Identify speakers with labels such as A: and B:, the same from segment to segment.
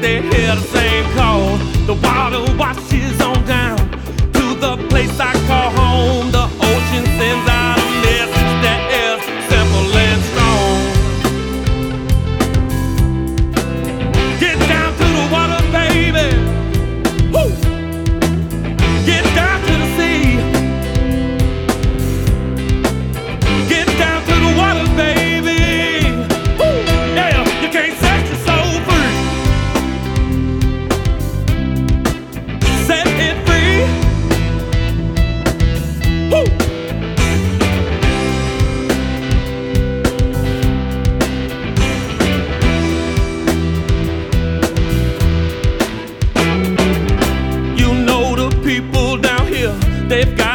A: they hear the same they've got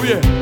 A: oh yeah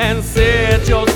A: and set your